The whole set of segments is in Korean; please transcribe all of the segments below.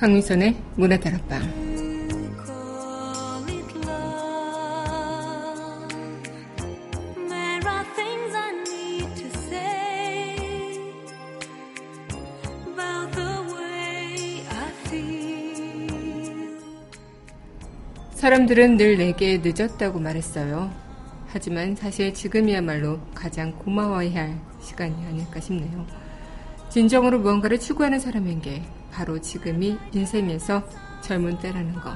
강민선의 문화다락방 사람들은 늘 내게 늦었다고 말했어요. 하지만 사실 지금이야말로 가장 고마워해야 할 시간이 아닐까 싶네요. 진정으로 무언가를 추구하는 사람에게 바로 지금이 인생에서 젊은 때라는 거.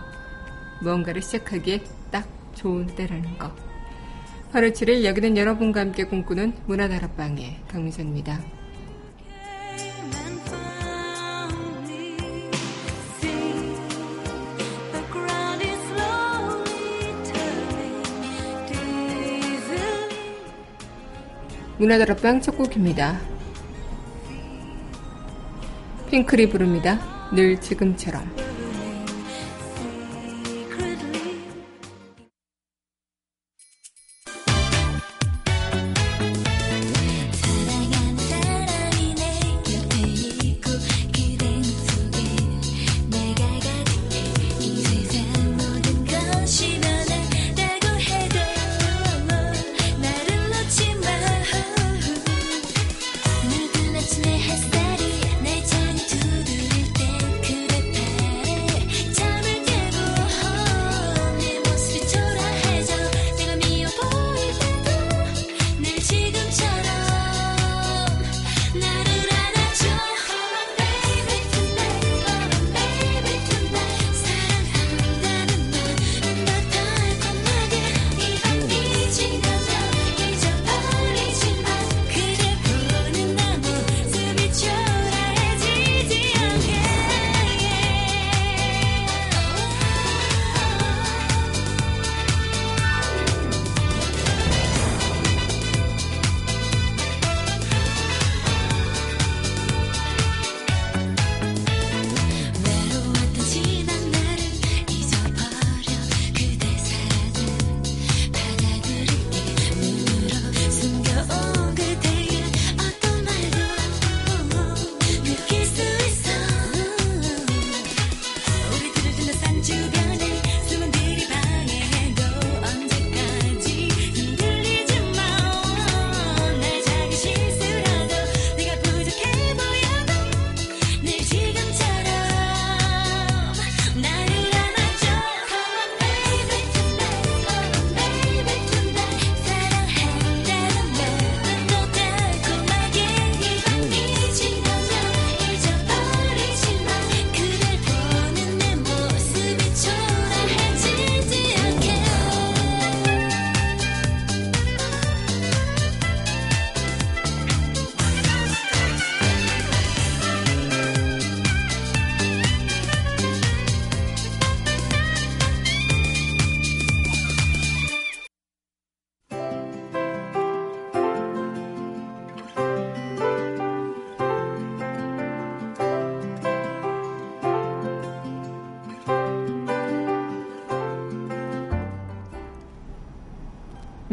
무언가를 시작하기에 딱 좋은 때라는 거. 8월 7일 여기는 여러분과 함께 꿈꾸는 문화다락방의 강민선입니다. 문화다락방 첫 곡입니다. 핑클이 부릅니다. 늘 지금처럼.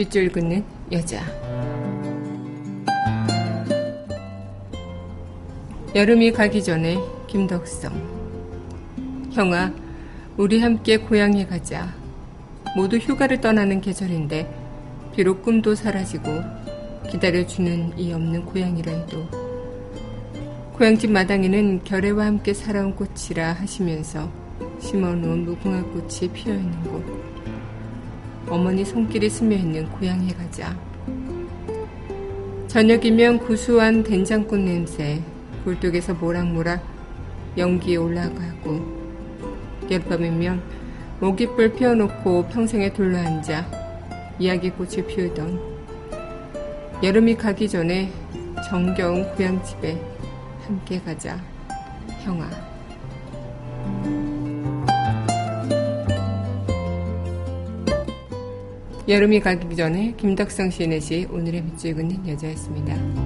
밑줄 긋는 여자. 여름이 가기 전에 김덕성. 형아, 우리 함께 고향에 가자. 모두 휴가를 떠나는 계절인데, 비록 꿈도 사라지고, 기다려주는 이 없는 고향이라 해도, 고향집 마당에는 결애와 함께 살아온 꽃이라 하시면서 심어놓은 무궁화 꽃이 피어있는 곳. 어머니 손길이 스며있는 고향에 가자. 저녁이면 구수한 된장꽃 냄새, 굴뚝에서 모락모락 연기에 올라가고, 여름밤이면 모깃불 피워놓고 평생에 둘러앉아 이야기꽃을 피우던 여름이 가기 전에 정겨운 고향집에 함께 가자, 형아. 여름이 가기 전에 김덕성 시인의 오늘의 밑줄 긋는 여자였습니다.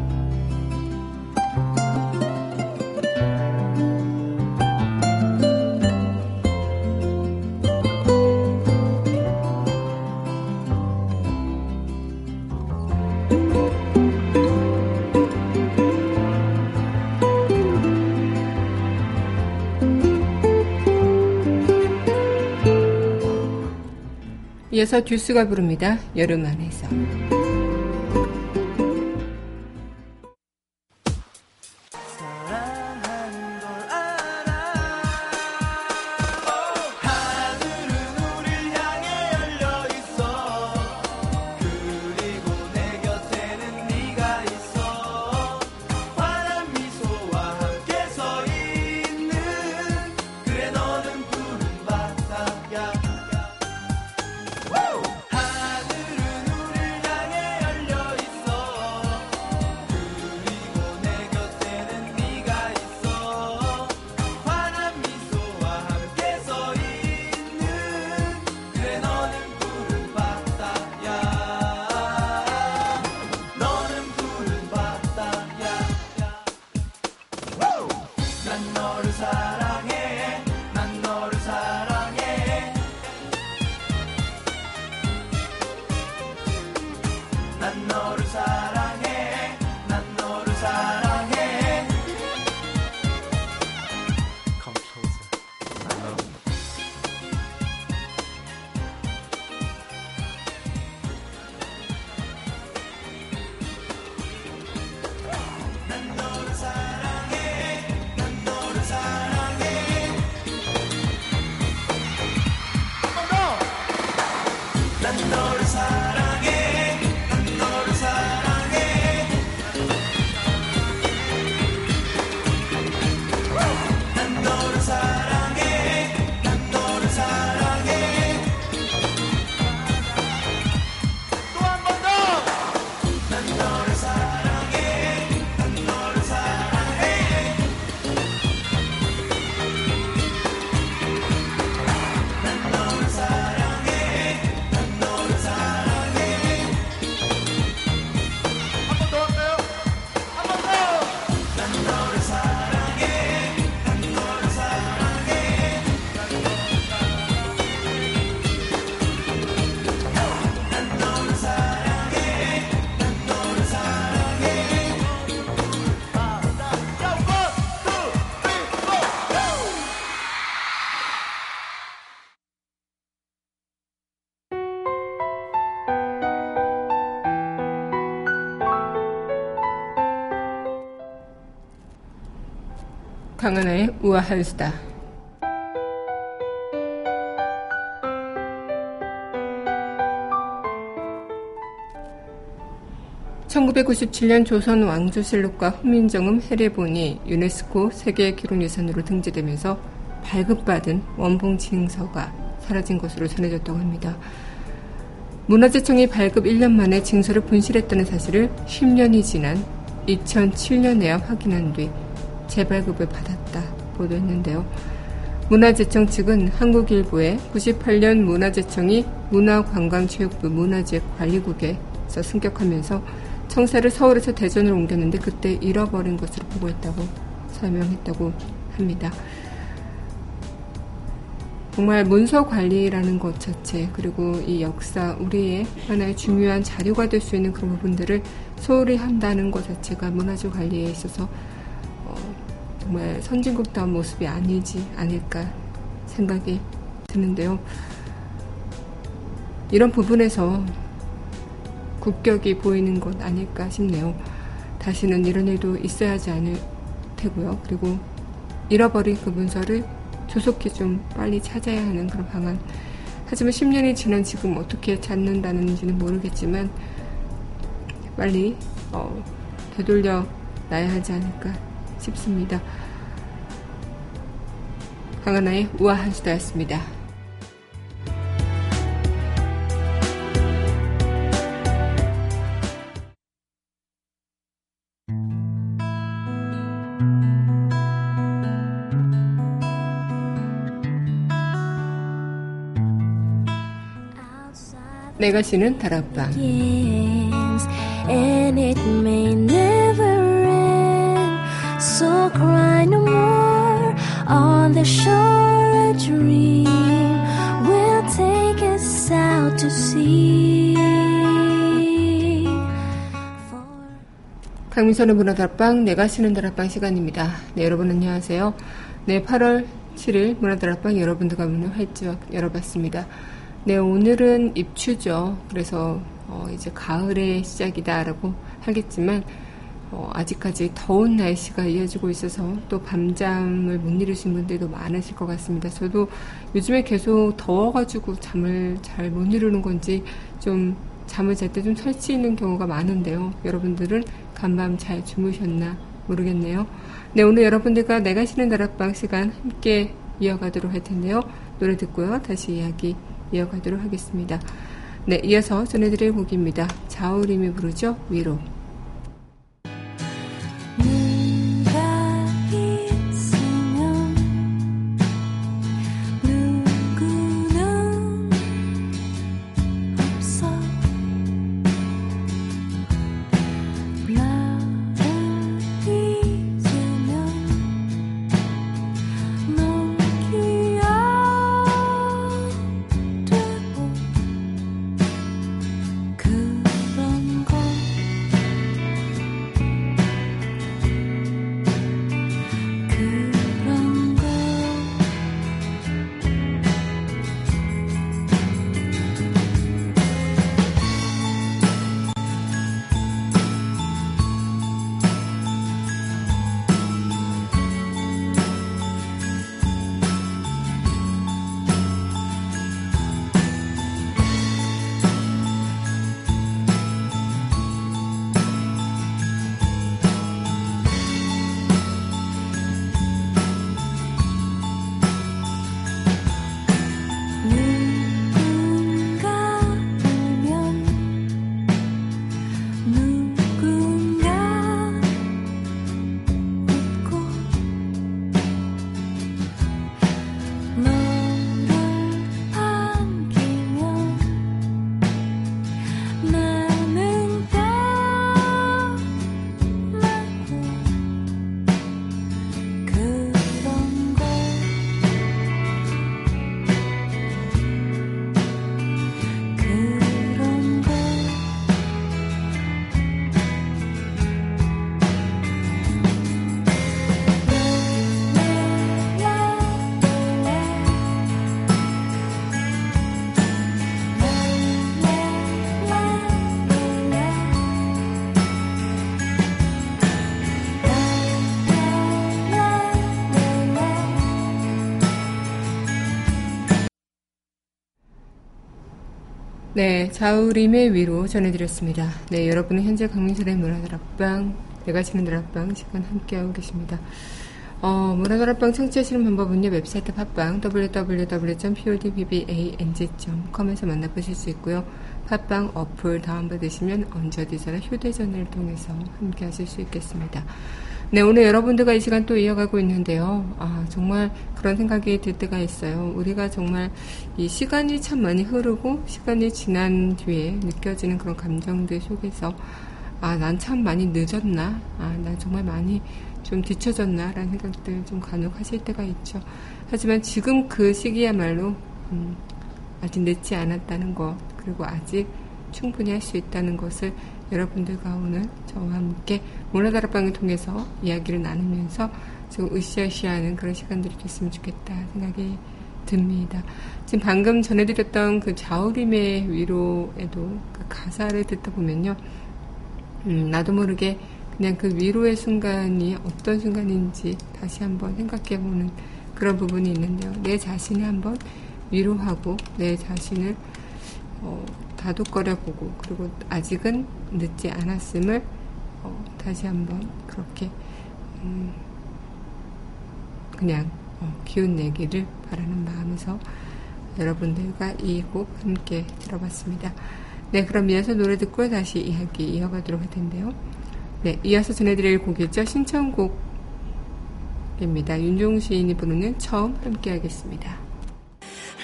이어서 듀스가 부릅니다. 여름 안에서. 강하나의 우아한 수다. (1997년) 조선 왕조실록과 훈민정음 해례본이 유네스코 세계 기록유산으로 등재되면서 발급받은 원봉 징서가 사라진 것으로 전해졌다고 합니다. 문화재청이 발급 1년 만에 징서를 분실했다는 사실을 10년이 지난 2007년에야 확인한 뒤 재발급을 받았다 보도했는데요. 문화재청 측은 한국일보에 98년 문화재청이 문화관광체육부 문화재 관리국에서 승격하면서 청사를 서울에서 대전으로 옮겼는데 그때 잃어버린 것으로 보고했다고 설명했다고 합니다. 정말 문서 관리라는 것 자체 그리고 이 역사 우리의 하나의 중요한 자료가 될 수 있는 그런 부분들을 소홀히 한다는 것 자체가 문화재 관리에 있어서 정말 선진국다운 모습이 아니지 않을까 생각이 드는데요. 이런 부분에서 국격이 보이는 것 아닐까 싶네요. 다시는 이런 일도 있어야 하지 않을 테고요. 그리고 잃어버린 그 문서를 조속히 좀 빨리 찾아야 하는 그런 방안. 하지만 10년이 지난 지금 어떻게 찾는다는지는 모르겠지만 빨리 어, 되돌려 놔야 하지 않을까 싶습니다. 강하나의 우아한 수다였습니다. 내가 쉬는 다락방 Cry no more on the shore. A dream will take us out to sea. 강민선의 문화다락방 내가 쓰는 다락방 시간입니다. 네, 여러분 안녕하세요. 네, 8월 7일 문화다락방 여러분들과 문을 활짝 열어봤습니다. 네, 오늘은 입추죠. 그래서 어, 이제 가을의 시작이다라고 하겠지만 어, 아직까지 더운 날씨가 이어지고 있어서 또 밤잠을 못 이루신 분들도 많으실 것 같습니다. 저도 요즘에 계속 더워가지고 잠을 잘 못 이루는 건지 좀 잠을 잘 때 좀 설치 있는 경우가 많은데요. 여러분들은 간밤 잘 주무셨나 모르겠네요. 네, 오늘 여러분들과 내가 쉬는 다락방 시간 함께 이어가도록 할 텐데요. 노래 듣고요. 다시 이야기 이어가도록 하겠습니다. 네, 이어서 전해드릴 곡입니다. 자우림이 부르죠. 위로. 네, 자우림의 위로 전해드렸습니다. 네, 여러분은 현재 강민철의 문화다락방, 내가 치는 다락방 시간 함께하고 계십니다. 어, 문화다락방 청취하시는 방법은요, 웹사이트 팟빵, www.podbbang.com에서 만나보실 수 있고요. 팟빵 어플 다운받으시면 언제 어디서나 휴대전화를 통해서 함께하실 수 있겠습니다. 네, 오늘 여러분들과 이 시간 또 이어가고 있는데요. 아, 정말 그런 생각이 들 때가 있어요. 우리가 정말 이 시간이 참 많이 흐르고 시간이 지난 뒤에 느껴지는 그런 감정들 속에서 아, 난 참 많이 늦었나? 아, 난 정말 많이 좀 뒤쳐졌나? 라는 생각들 좀 간혹 하실 때가 있죠. 하지만 지금 그 시기야말로, 음, 아직 늦지 않았다는 것, 그리고 아직 충분히 할 수 있다는 것을 여러분들과 오늘 저와 함께 문화다락방을 통해서 이야기를 나누면서 좀 으쌰으쌰하는 그런 시간들이 됐으면 좋겠다 생각이 듭니다. 지금 방금 전해드렸던 그 자우림의 위로에도 그 가사를 듣다 보면요. 음, 나도 모르게 그냥 그 위로의 순간이 어떤 순간인지 다시 한번 생각해 보는 그런 부분이 있는데요. 내 자신을 한번 위로하고 내 자신을 어, 다독거려 보고 그리고 아직은 늦지 않았음을 어, 다시 한번 그렇게 음, 그냥 어, 기운 내기를 바라는 마음에서 여러분들과 이 곡 함께 들어봤습니다. 네, 그럼 이어서 노래 듣고 다시 이야기 이어가도록 할 텐데요. 네, 이어서 전해드릴 곡이죠. 신청곡입니다. 윤종 시인이 부르는 처음 함께 하겠습니다.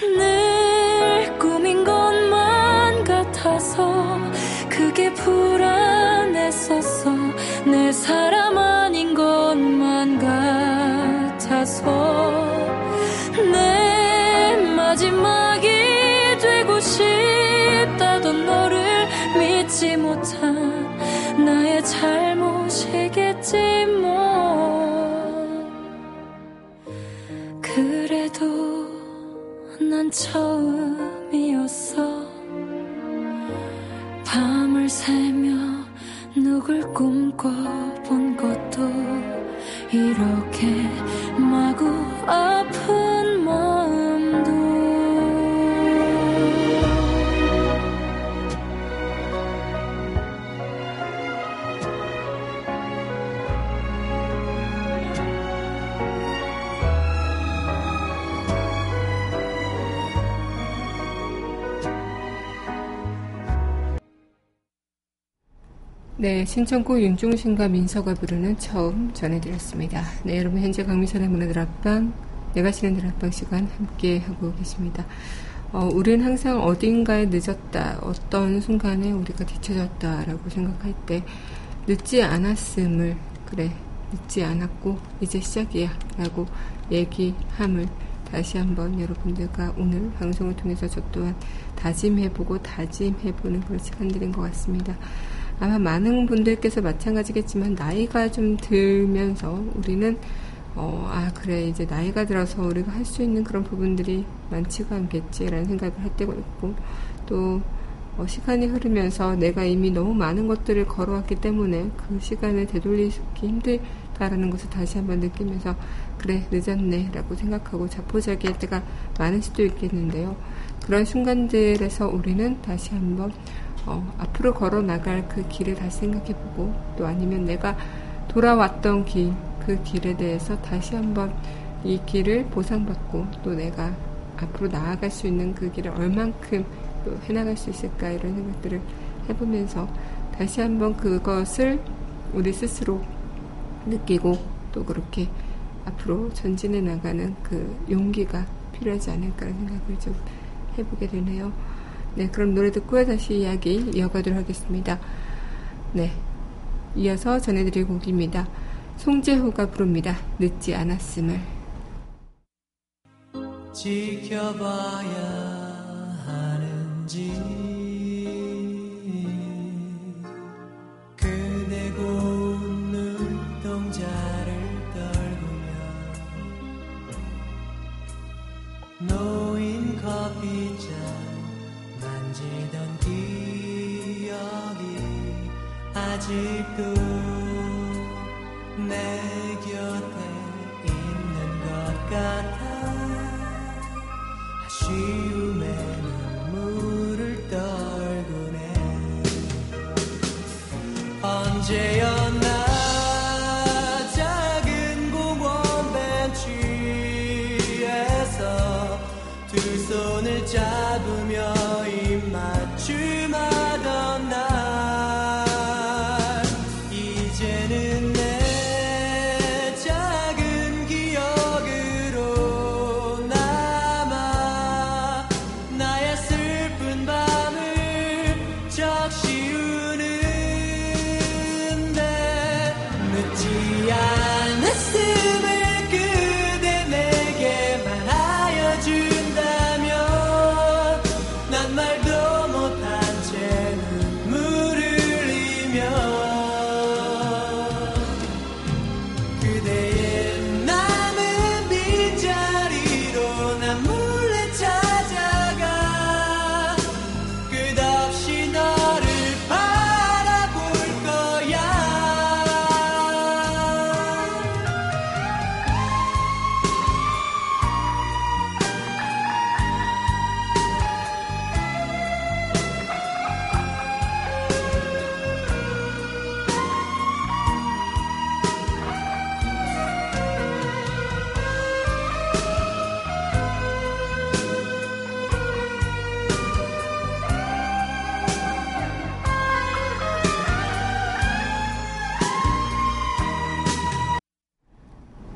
늘 꾸민 것만 같아서 그게 불안했었어. 내 사람 아닌 것만 같아서. 내 마지막이 되고 싶다던 너를 믿지 못한 나의 잘못이겠지 뭐. 그래도 난 처음이었어 살며 누굴 꿈꿔본 것도 이렇게 마구 아픈 네, 신청곡 윤종신과 민서가 부르는 처음 전해드렸습니다. 네, 여러분 현재 강민선의 문화들 앞방, 내가 쉬는 들 앞방 시간 함께 하고 계십니다. 어, 우리는 항상 어딘가에 늦었다, 어떤 순간에 우리가 뒤쳐졌다라고 생각할 때 늦지 않았음을 그래 늦지 않았고 이제 시작이야 라고 얘기함을 다시 한번 여러분들과 오늘 방송을 통해서 저 또한 다짐해보고 다짐해보는 그런 시간들인 것 같습니다. 아마 많은 분들께서 마찬가지겠지만 나이가 좀 들면서 우리는 어, 아, 그래, 이제 나이가 들어서 우리가 할 수 있는 그런 부분들이 많지가 않겠지라는 생각을 할 때가 있고, 또, 어, 시간이 흐르면서 내가 이미 너무 많은 것들을 걸어왔기 때문에 그 시간을 되돌리기 힘들다라는 것을 다시 한번 느끼면서, 그래, 늦었네, 라고 생각하고 자포자기 할 때가 많을 수도 있겠는데요. 그런 순간들에서 우리는 다시 한번 어, 앞으로 걸어 나갈 그 길을 다시 생각해 보고 또 아니면 내가 돌아왔던 길, 그 길에 대해서 다시 한번 이 길을 보상받고 또 내가 앞으로 나아갈 수 있는 그 길을 얼만큼 또 해나갈 수 있을까 이런 생각들을 해보면서 다시 한번 그것을 우리 스스로 느끼고 또 그렇게 앞으로 전진해 나가는 그 용기가 필요하지 않을까라는 생각을 좀 해보게 되네요. 네, 그럼 노래 듣고 다시 이야기 이어가도록 하겠습니다. 네, 이어서 전해드릴 곡입니다. 송재호가 부릅니다. 늦지 않았음을. 지켜봐야 하는지 아직도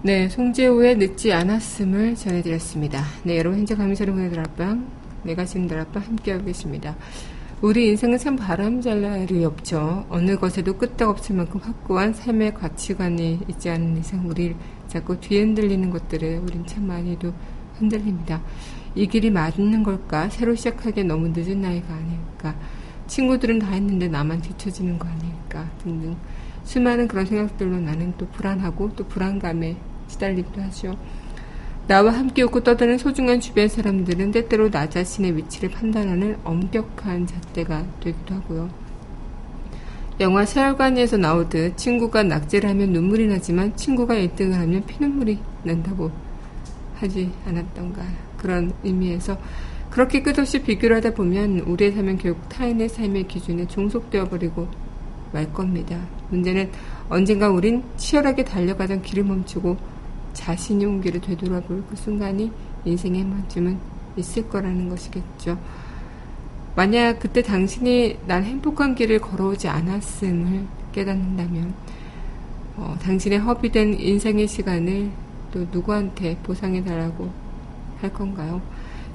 네, 송재호의 늦지 않았음을 전해드렸습니다. 네, 여러분 현재 문화들 앞방, 내가 지금 들 앞방 함께하고 계십니다. 우리 인생은 참 바람잘 날이 없죠. 어느 것에도 끄떡없을 만큼 확고한 삶의 가치관이 있지 않은 이상 우리 자꾸 뒤흔들리는 것들을 우린 참 많이도 흔들립니다. 이 길이 맞는 걸까? 새로 시작하기에 너무 늦은 나이가 아닐까? 친구들은 다 했는데 나만 뒤처지는 거 아닐까? 등등. 수많은 그런 생각들로 나는 또 불안하고 또 불안감에 시달리기도 하죠. 나와 함께 웃고 떠드는 소중한 주변 사람들은 때때로 나 자신의 위치를 판단하는 엄격한 잣대가 되기도 하고요. 영화 세월간에서 나오듯 친구가 낙제를 하면 눈물이 나지만 친구가 1등을 하면 피눈물이 난다고 하지 않았던가 그런 의미에서 그렇게 끝없이 비교를 하다 보면 우리의 삶은 결국 타인의 삶의 기준에 종속되어 버리고 말 겁니다. 문제는 언젠가 우린 치열하게 달려가던 길을 멈추고 자신이 온 길을 되돌아볼 그 순간이 인생에 한 번쯤은 있을 거라는 것이겠죠. 만약 그때 당신이 난 행복한 길을 걸어오지 않았음을 깨닫는다면, 어, 당신의 허비된 인생의 시간을 또 누구한테 보상해달라고 할 건가요?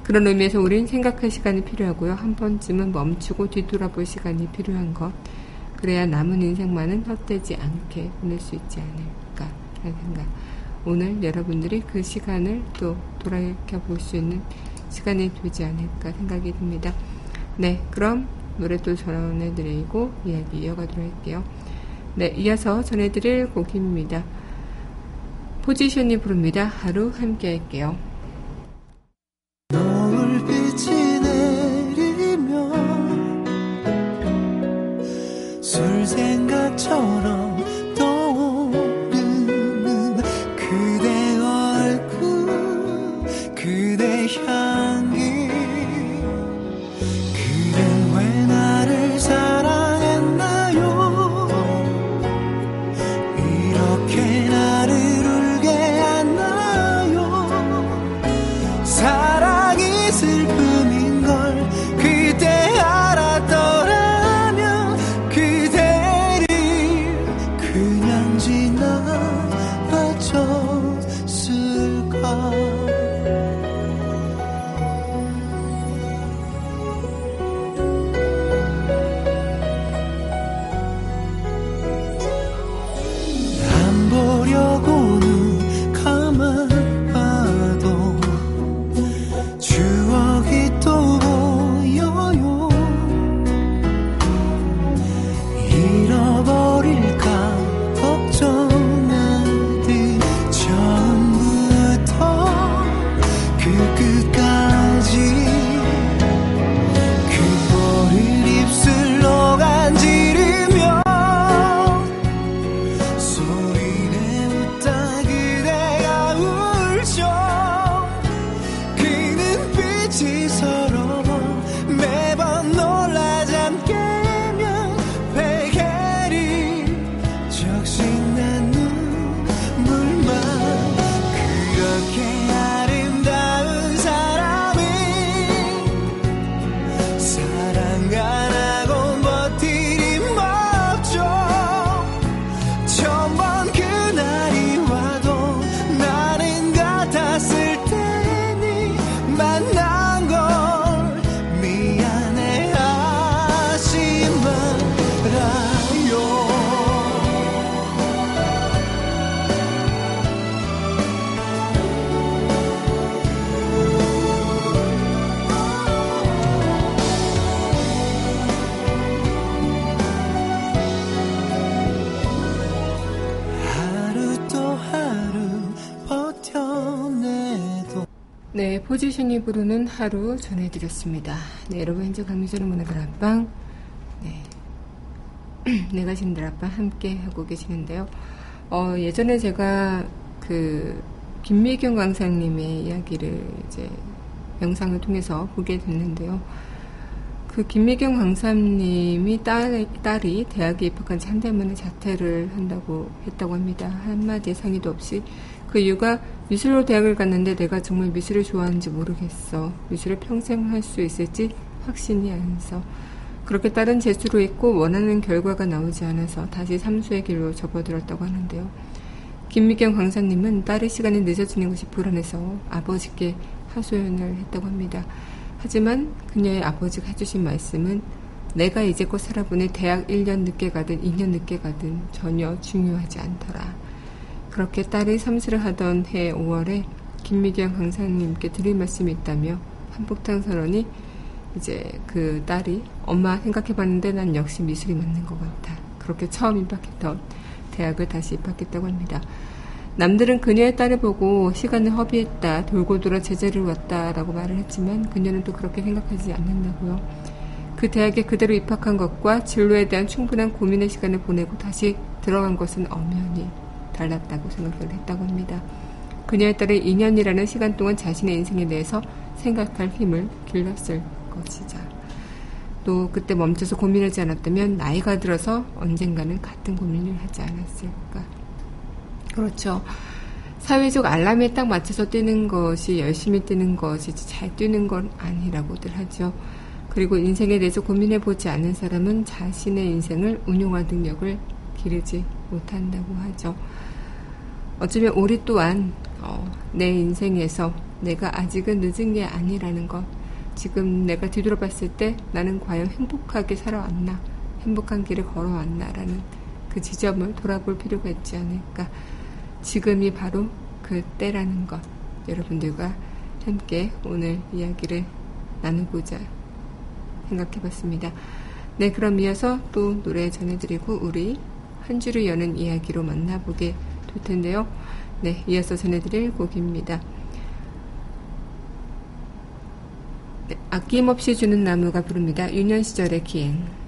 그런 의미에서 우린 생각할 시간이 필요하고요. 한 번쯤은 멈추고 뒤돌아볼 시간이 필요한 것. 그래야 남은 인생만은 헛되지 않게 보낼 수 있지 않을까라는 생각. 오늘 여러분들이 그 시간을 또 돌아볼 수 있는 시간이 되지 않을까 생각이 듭니다. 네, 그럼 노래 또 전해드리고 이야기 이어가도록 할게요. 네, 이어서 전해드릴 곡입니다. 포지션이 부릅니다. 하루 함께 할게요. 네, 포지션이 부르는 하루 전해드렸습니다. 네, 여러분 현재 강민선의 문화들 앞방, 네, 내가 신들 앞방 함께 하고 계시는데요. 어, 예전에 제가 그 김미경 강사님의 이야기를 이제 영상을 통해서 보게 됐는데요. 그 김미경 강사님이 딸, 딸이 대학에 입학한 지 한 달 만에 자퇴를 한다고 했다고 합니다. 한마디의 상의도 없이. 그 이유가 미술로 대학을 갔는데 내가 정말 미술을 좋아하는지 모르겠어. 미술을 평생 할 수 있을지 확신이 안 서. 그렇게 딸은 재수로 했고 원하는 결과가 나오지 않아서 다시 삼수의 길로 접어들었다고 하는데요. 김미경 강사님은 딸의 시간이 늦어지는 것이 불안해서 아버지께 하소연을 했다고 합니다. 하지만 그녀의 아버지가 해주신 말씀은 내가 이제껏 살아보니 대학 1년 늦게 가든 2년 늦게 가든 전혀 중요하지 않더라. 그렇게 딸이 삼수를 하던 해 5월에 김미경 강사님께 드릴 말씀이 있다며 한복탕 선언이 이제 그 딸이 엄마 생각해봤는데 난 역시 미술이 맞는 것 같아. 그렇게 처음 입학했던 대학을 다시 입학했다고 합니다. 남들은 그녀의 딸을 보고 시간을 허비했다, 돌고 돌아 제자를 왔다라고 말을 했지만 그녀는 또 그렇게 생각하지 않는다고요. 그 대학에 그대로 입학한 것과 진로에 대한 충분한 고민의 시간을 보내고 다시 들어간 것은 엄연히 달랐다고 생각을 했다고 합니다. 그녀에 따라 2년이라는 시간 동안 자신의 인생에 대해서 생각할 힘을 길렀을 것이자 또 그때 멈춰서 고민하지 않았다면 나이가 들어서 언젠가는 같은 고민을 하지 않았을까. 그렇죠. 사회적 알람에 딱 맞춰서 뛰는 것이 열심히 뛰는 것이 잘 뛰는 건 아니라고들 하죠. 그리고 인생에 대해서 고민해 보지 않는 사람은 자신의 인생을 운용할 능력을 기르지 못한다고 하죠. 어쩌면 우리 또한 어, 내 인생에서 내가 아직은 늦은 게 아니라는 것, 지금 내가 뒤돌아봤을 때 나는 과연 행복하게 살아왔나, 행복한 길을 걸어왔나라는 그 지점을 돌아볼 필요가 있지 않을까. 지금이 바로 그 때라는 것, 여러분들과 함께 오늘 이야기를 나누고자 생각해 봤습니다. 네, 그럼 이어서 또 노래 전해드리고 우리 한 주를 여는 이야기로 만나보게 될 텐데요. 네, 이어서 전해드릴 곡입니다. 네, 아낌없이 주는 나무가 부릅니다. 유년 시절의 기행.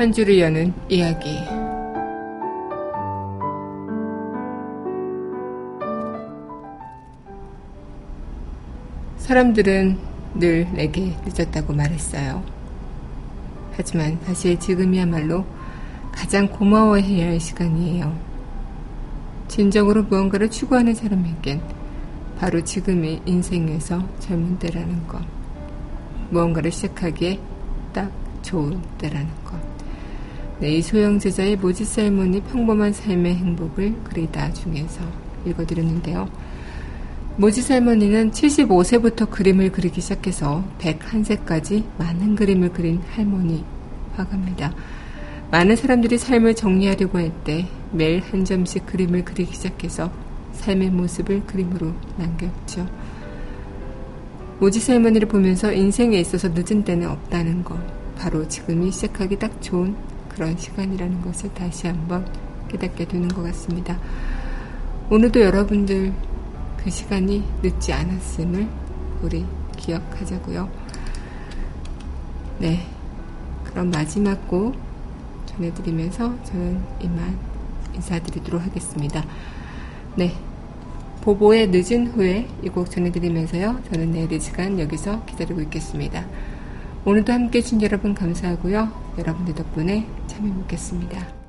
한 줄을 여는 이야기. 사람들은 늘 내게 늦었다고 말했어요. 하지만 사실 지금이야말로 가장 고마워해야 할 시간이에요. 진정으로 무언가를 추구하는 사람에겐 바로 지금이 인생에서 젊은 때라는 것. 무언가를 시작하기에 딱 좋은 때라는 것. 네, 이 소형 제자의 모지 살몬이 평범한 삶의 행복을 그리다 중에서 읽어드렸는데요. 모지 살머니는 75세부터 그림을 그리기 시작해서 101세까지 많은 그림을 그린 할머니 화가입니다. 많은 사람들이 삶을 정리하려고 할 때 매일 한 점씩 그림을 그리기 시작해서 삶의 모습을 그림으로 남겼죠. 모지 살머니를 보면서 인생에 있어서 늦은 때는 없다는 것, 바로 지금이 시작하기 딱 좋은 그런 시간이라는 것을 다시 한번 깨닫게 되는 것 같습니다. 오늘도 여러분들 그 시간이 늦지 않았음을 우리 기억하자고요. 네. 그럼 마지막 곡 전해드리면서 저는 이만 인사드리도록 하겠습니다. 네. 보보의 늦은 후에 이 곡 전해드리면서요. 저는 내일 이 시간 여기서 기다리고 있겠습니다. 오늘도 함께 해주신 여러분 감사하고요. 여러분들 덕분에 참여 먹겠습니다.